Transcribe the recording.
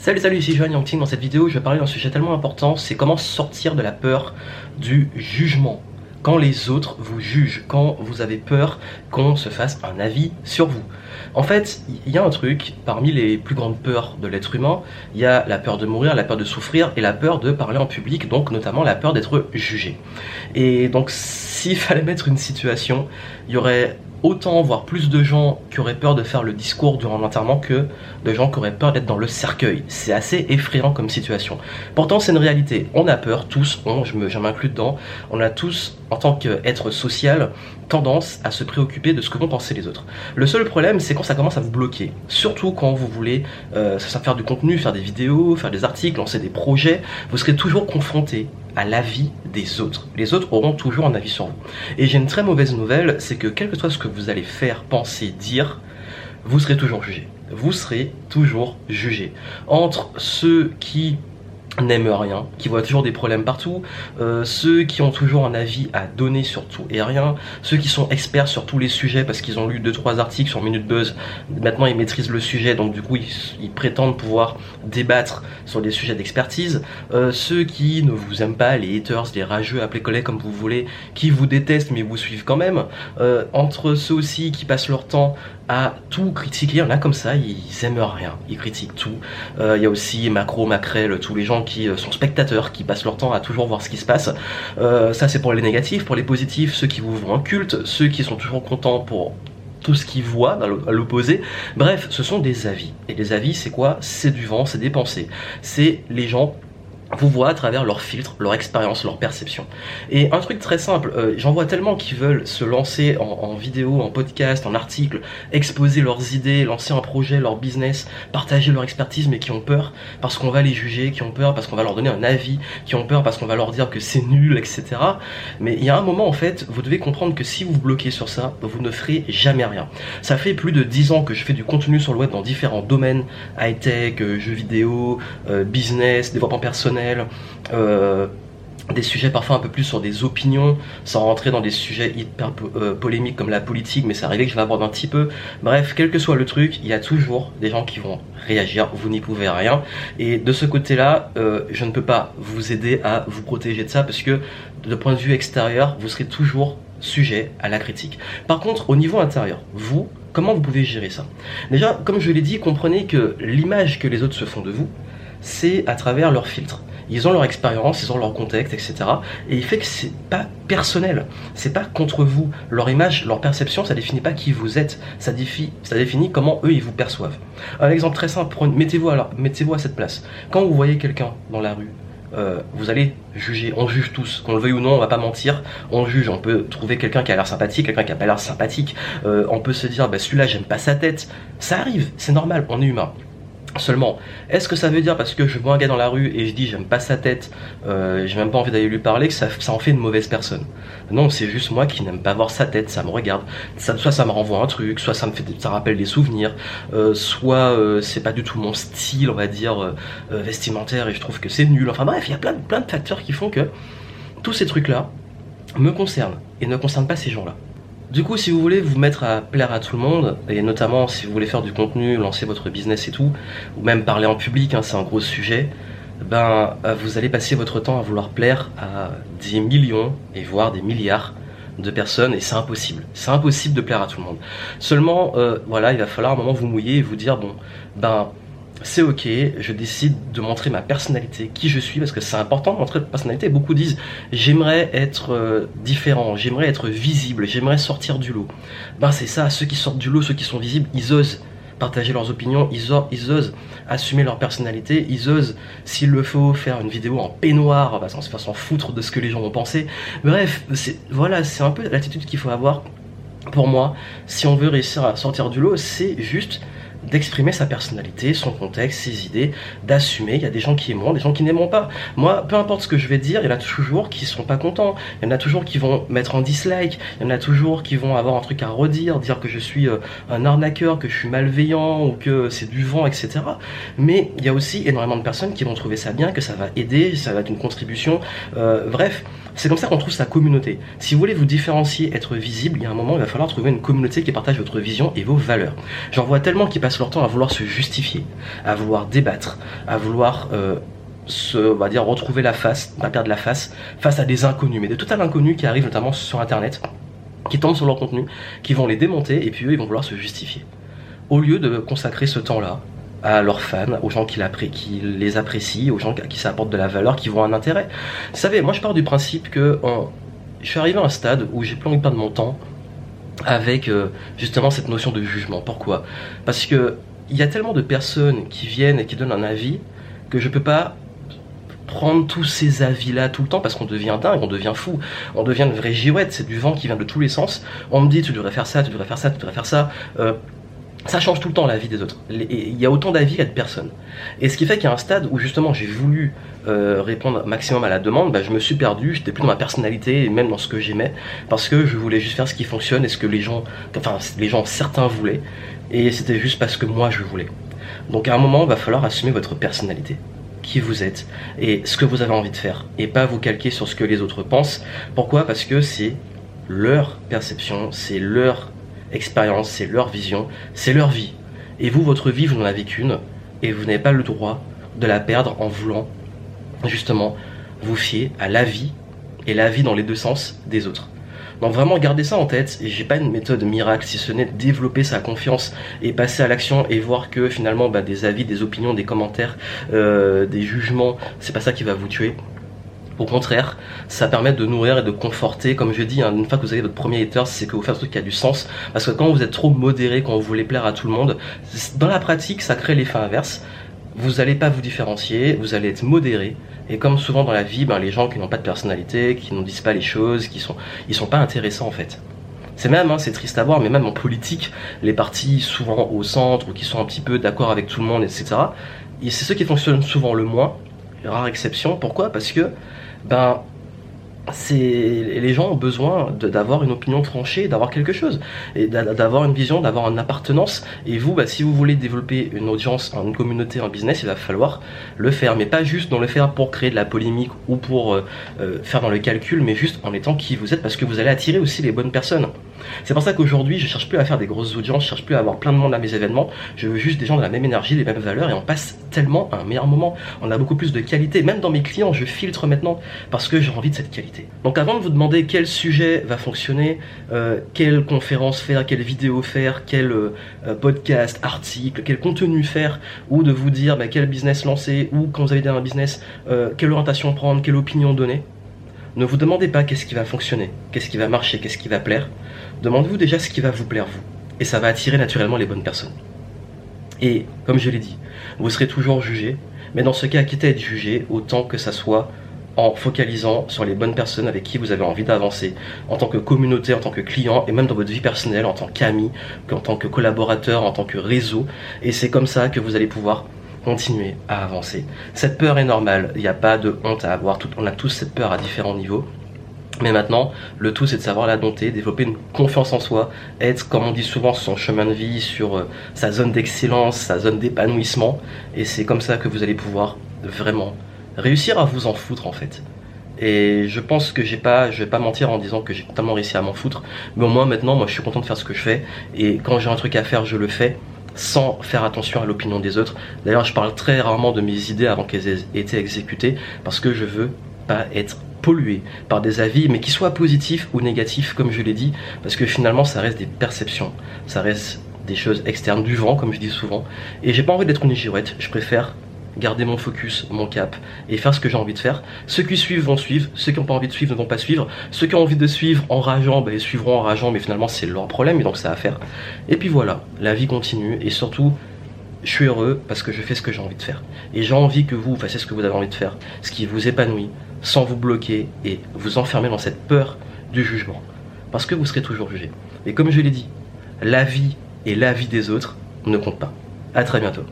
Salut salut ici Johan Yangting, dans cette vidéo je vais parler d'un sujet tellement important, c'est comment sortir de la peur du jugement. Quand les autres vous jugent, quand vous avez peur qu'on se fasse un avis sur vous. En fait, il y a un truc, parmi les plus grandes peurs de l'être humain, il y a la peur de mourir, la peur de souffrir et la peur de parler en public, donc notamment la peur d'être jugé. Et donc s'il fallait mettre une situation, il y aurait autant, voire plus de gens qui auraient peur de faire le discours durant l'enterrement que de gens qui auraient peur d'être dans le cercueil. C'est assez effrayant comme situation. Pourtant, c'est une réalité. On a peur, tous, on, je m'inclus dedans, on a tous, en tant qu'être social, tendance à se préoccuper de ce que vont penser les autres. Le seul problème, c'est quand ça commence à vous bloquer. Surtout quand vous voulez euh, faire du contenu, faire des vidéos, faire des articles, lancer des projets, vous serez toujours confronté l'avis des autres. Les autres auront toujours un avis sur vous. Et j'ai une très mauvaise nouvelle, c'est que quel que soit ce que vous allez faire, penser, dire, vous serez toujours jugé. Vous serez toujours jugé. Entre ceux qui n'aiment rien, qui voient toujours des problèmes partout, euh, ceux qui ont toujours un avis à donner sur tout et rien, ceux qui sont experts sur tous les sujets parce qu'ils ont lu 2-3 articles sur Minute Buzz, maintenant ils maîtrisent le sujet, donc du coup ils, prétendent pouvoir débattre sur des sujets d'expertise, euh, ceux qui ne vous aiment pas, les haters, les rageux, appelez collègues comme vous voulez, qui vous détestent mais vous suivent quand même, euh, entre ceux aussi qui passent leur temps tout critiquer. En a comme ça, ils aiment rien, ils critiquent tout. Euh, il y a aussi Macro, Macrel, tous les gens qui euh, sont spectateurs, qui passent leur temps à toujours voir ce qui se passe. Euh, ça c'est pour les négatifs. Pour les positifs, ceux qui vous voient un culte, ceux qui sont toujours contents pour tout ce qu'ils voient à l'opposé. Bref, ce sont des avis. Et les avis, c'est quoi? C'est du vent, c'est des pensées. C'est les gens vous voient à travers leur filtre, leur expérience, leur perception. Et un truc très simple, euh, j'en vois tellement qui veulent se lancer en, vidéo, en podcast, en article, exposer leurs idées, lancer un projet, leur business, partager leur expertise, mais qui ont peur parce qu'on va les juger, qui ont peur parce qu'on va leur donner un avis, qui ont peur parce qu'on va leur dire que c'est nul, etc. Mais il y a un moment en fait, vous devez comprendre que si vous vous bloquez sur ça, vous ne ferez jamais rien. Ça fait plus de 10 ans que je fais du contenu sur le web dans différents domaines, high-tech, euh, jeux vidéo, euh, business, développement personnel, euh, des sujets parfois un peu plus sur des opinions, sans rentrer dans des sujets hyper euh, polémiques comme la politique, mais c'est arrivé que je vais aborder un petit peu. Bref, quel que soit le truc, il y a toujours des gens qui vont réagir, vous n'y pouvez rien. Et de ce côté-là, euh, je ne peux pas vous aider à vous protéger de ça, parce que de point de vue extérieur, vous serez toujours sujet à la critique. Par contre, au niveau intérieur, vous, comment vous pouvez gérer ça? Déjà, comme je l'ai dit, comprenez que l'image que les autres se font de vous, c'est à travers leur filtre. Ils ont leur expérience, ils ont leur contexte, etc. Et il fait que c'est pas personnel. C'est pas contre vous. Leur image, leur perception, ça définit pas qui vous êtes. Ça ça définit comment eux ils vous perçoivent. Un exemple très simple. Mettez-vous à, mettez-vous à cette place. Quand vous voyez quelqu'un dans la rue, euh, vous allez juger. On juge tous, qu'on le veuille ou non, on va pas mentir. On juge. On peut trouver quelqu'un qui a l'air sympathique, quelqu'un qui a pas l'air sympathique. Euh, on peut se dire, bah, celui-là, j'aime pas sa tête. Ça arrive, c'est normal. On est humain. Seulement, est-ce que ça veut dire parce que je vois un gars dans la rue et je dis j'aime pas sa tête, euh, j'ai même pas envie d'aller lui parler que ça, en fait une mauvaise personne? Non, c'est juste moi qui n'aime pas voir sa tête, ça me regarde. Ça, soit ça me renvoie un truc, soit ça me fait, ça rappelle des souvenirs, euh, soit euh, c'est pas du tout mon style, on va dire vestimentaire et je trouve que c'est nul. Enfin bref, il y a plein, plein de facteurs qui font que tous ces trucs là me concernent et ne concernent pas ces gens-là. Du coup, si vous voulez vous mettre à plaire à tout le monde, et notamment si vous voulez faire du contenu, lancer votre business et tout, ou même parler en public, hein, c'est un gros sujet, ben euh, vous allez passer votre temps à vouloir plaire à des millions et voire des milliards de personnes et c'est impossible. C'est impossible de plaire à tout le monde. Seulement, euh, voilà, il va falloir un moment vous mouiller et vous dire bon, ben c'est ok, je décide de montrer ma personnalité, qui je suis, parce que c'est important de montrer ma personnalité. Beaucoup disent j'aimerais être euh, différent, j'aimerais être visible, j'aimerais sortir du lot. Ben c'est ça, ceux qui sortent du lot, ceux qui sont visibles, ils osent partager leurs opinions, ils, osent, assumer leur personnalité, ils osent, s'il le faut, faire une vidéo en peignoir, bah, sans se faire s'en foutre de ce que les gens vont penser. Bref, voilà, c'est un peu l'attitude qu'il faut avoir. Pour moi, si on veut réussir à sortir du lot, c'est juste d'exprimer sa personnalité, son contexte, ses idées, d'assumer. Il y a des gens qui aimeront, des gens qui n'aimeront pas. Moi, peu importe ce que je vais dire, il y en a toujours qui seront pas contents. Il y en a toujours qui vont mettre en dislike. Il y en a toujours qui vont avoir un truc à redire, dire que je suis euh, un arnaqueur, que je suis malveillant ou que c'est du vent, etc. Mais il y a aussi énormément de personnes qui vont trouver ça bien, que ça va aider, ça va être une contribution. Euh, bref, c'est comme ça qu'on trouve sa communauté. Si vous voulez vous différencier, être visible, il y a un moment, il va falloir trouver une communauté qui partage votre vision et vos valeurs. J'en vois tellement qui passent leur temps à vouloir se justifier, à vouloir débattre, à vouloir euh, se, va dire, retrouver la face, pas perdre la face, face à des inconnus, mais des total inconnus qui arrivent notamment sur Internet, qui tombent sur leur contenu, qui vont les démonter, et puis eux, ils vont vouloir se justifier. Au lieu de consacrer ce temps-là à leurs fans, aux gens qui, les apprécient, aux gens à qui ça apporte de la valeur, qui voient un intérêt. Vous savez, moi je pars du principe que je suis arrivé à un stade où j'ai plus envie de mon temps avec euh, justement cette notion de jugement. Pourquoi? Parce que il y a tellement de personnes qui viennent et qui donnent un avis que je peux pas prendre tous ces avis-là tout le temps parce qu'on devient dingue, on devient fou, on devient une vraie girouette, c'est du vent qui vient de tous les sens. On me dit tu devrais faire ça, tu devrais faire ça, tu devrais faire ça. Euh, ça change tout le temps la vie des autres. Il y a autant d'avis qu'il y a de personnes. Et ce qui fait qu'il y a un stade où justement j'ai voulu euh, répondre maximum à la demande, bah, je me suis perdu, j'étais plus dans ma personnalité et même dans ce que j'aimais, parce que je voulais juste faire ce qui fonctionne et ce que les gens, enfin les gens certains voulaient, et c'était juste parce que moi je voulais. Donc à un moment, il va falloir assumer votre personnalité, qui vous êtes et ce que vous avez envie de faire, et pas vous calquer sur ce que les autres pensent. Pourquoi? Parce que c'est leur perception, c'est leur expérience, c'est leur vision, c'est leur vie. Et vous, votre vie, vous n'en avez qu'une, et vous n'avez pas le droit de la perdre en voulant justement vous fier à la vie et la vie dans les deux sens des autres. Donc vraiment gardez ça en tête, et j'ai pas une méthode miracle si ce n'est développer sa confiance et passer à l'action et voir que finalement bah, des avis, des opinions, des commentaires, euh, des jugements, c'est pas ça qui va vous tuer. Au contraire, ça permet de nourrir et de conforter. Comme je dis, hein, une fois que vous avez votre premier hater, c'est que vous faites un truc qui a du sens. Parce que quand vous êtes trop modéré, quand vous voulez plaire à tout le monde, dans la pratique, ça crée l'effet inverse vous n'allez pas vous différencier, vous allez être modéré. Et comme souvent dans la vie, ben, les gens qui n'ont pas de personnalité, qui ne disent pas les choses, qui sont, ils sont pas intéressants en fait. C'est même, hein, c'est triste à voir, mais même en politique, les partis souvent au centre ou qui sont un petit peu d'accord avec tout le monde, etc. C'est ceux qui fonctionnent souvent le moins, rare exception. Pourquoi? Parce que ben c'est les gens ont besoin d'avoir une opinion tranchée, d'avoir quelque chose, et d'avoir une vision, d'avoir une appartenance. Et vous, bah, si vous voulez développer une audience, une communauté, un business, il va falloir le faire, mais pas juste dans le faire pour créer de la polémique ou pour euh, euh, faire dans le calcul, mais juste en étant qui vous êtes, parce que vous allez attirer aussi les bonnes personnes. C'est pour ça qu'aujourd'hui, je cherche plus à faire des grosses audiences, je cherche plus à avoir plein de monde à mes événements. Je veux juste des gens de la même énergie, les mêmes valeurs, et on passe tellement un meilleur moment. On a beaucoup plus de qualité. Même dans mes clients, je filtre maintenant parce que j'ai envie de cette qualité. Donc avant de vous demander quel sujet va fonctionner, euh, quelle conférence faire, quelle vidéo faire, quel euh, podcast, article, quel contenu faire, ou de vous dire bah, quel business lancer, ou quand vous avez un business, euh, quelle orientation prendre, quelle opinion donner, ne vous demandez pas qu'est-ce qui va fonctionner, qu'est-ce qui va marcher, qu'est-ce qui va plaire. Demandez-vous déjà ce qui va vous plaire vous. Et ça va attirer naturellement les bonnes personnes. Et comme je l'ai dit, vous serez toujours jugé, mais dans ce cas, quittez à être jugé autant que ça soit en focalisant sur les bonnes personnes avec qui vous avez envie d'avancer, en tant que communauté, en tant que client, et même dans votre vie personnelle, en tant qu'ami, en tant que collaborateur, en tant que réseau. Et c'est comme ça que vous allez pouvoir continuer à avancer. Cette peur est normale, il n'y a pas de honte à avoir, on a tous cette peur à différents niveaux. Mais maintenant, le tout c'est de savoir la dompter, développer une confiance en soi, être, comme on dit souvent, sur son chemin de vie, sur euh, sa zone d'excellence, sa zone d'épanouissement. Et c'est comme ça que vous allez pouvoir vraiment réussir à vous en foutre en fait. Et je pense que j'ai pas, je vais pas mentir en disant que j'ai totalement réussi à m'en foutre. Mais au moins maintenant, moi je suis content de faire ce que je fais. Et quand j'ai un truc à faire, je le fais sans faire attention à l'opinion des autres. D'ailleurs, je parle très rarement de mes idées avant qu'elles aient été exécutées parce que je veux pas être pollué par des avis, mais qui soient positifs ou négatifs, comme je l'ai dit, parce que finalement, ça reste des perceptions, ça reste des choses externes du vent, comme je dis souvent. Et j'ai pas envie d'être une girouette, je préfère garder mon focus, mon cap et faire ce que j'ai envie de faire. Ceux qui suivent vont suivre, ceux qui n'ont pas envie de suivre ne vont pas suivre. Ceux qui ont envie de suivre en rageant, ben, ils suivront en rageant, mais finalement c'est leur problème et donc ça à faire. Et puis voilà, la vie continue et surtout, je suis heureux parce que je fais ce que j'ai envie de faire. Et j'ai envie que vous fassiez ce que vous avez envie de faire, ce qui vous épanouit, sans vous bloquer et vous enfermer dans cette peur du jugement. Parce que vous serez toujours jugé. Et comme je l'ai dit, la vie et la vie des autres ne comptent pas. A très bientôt.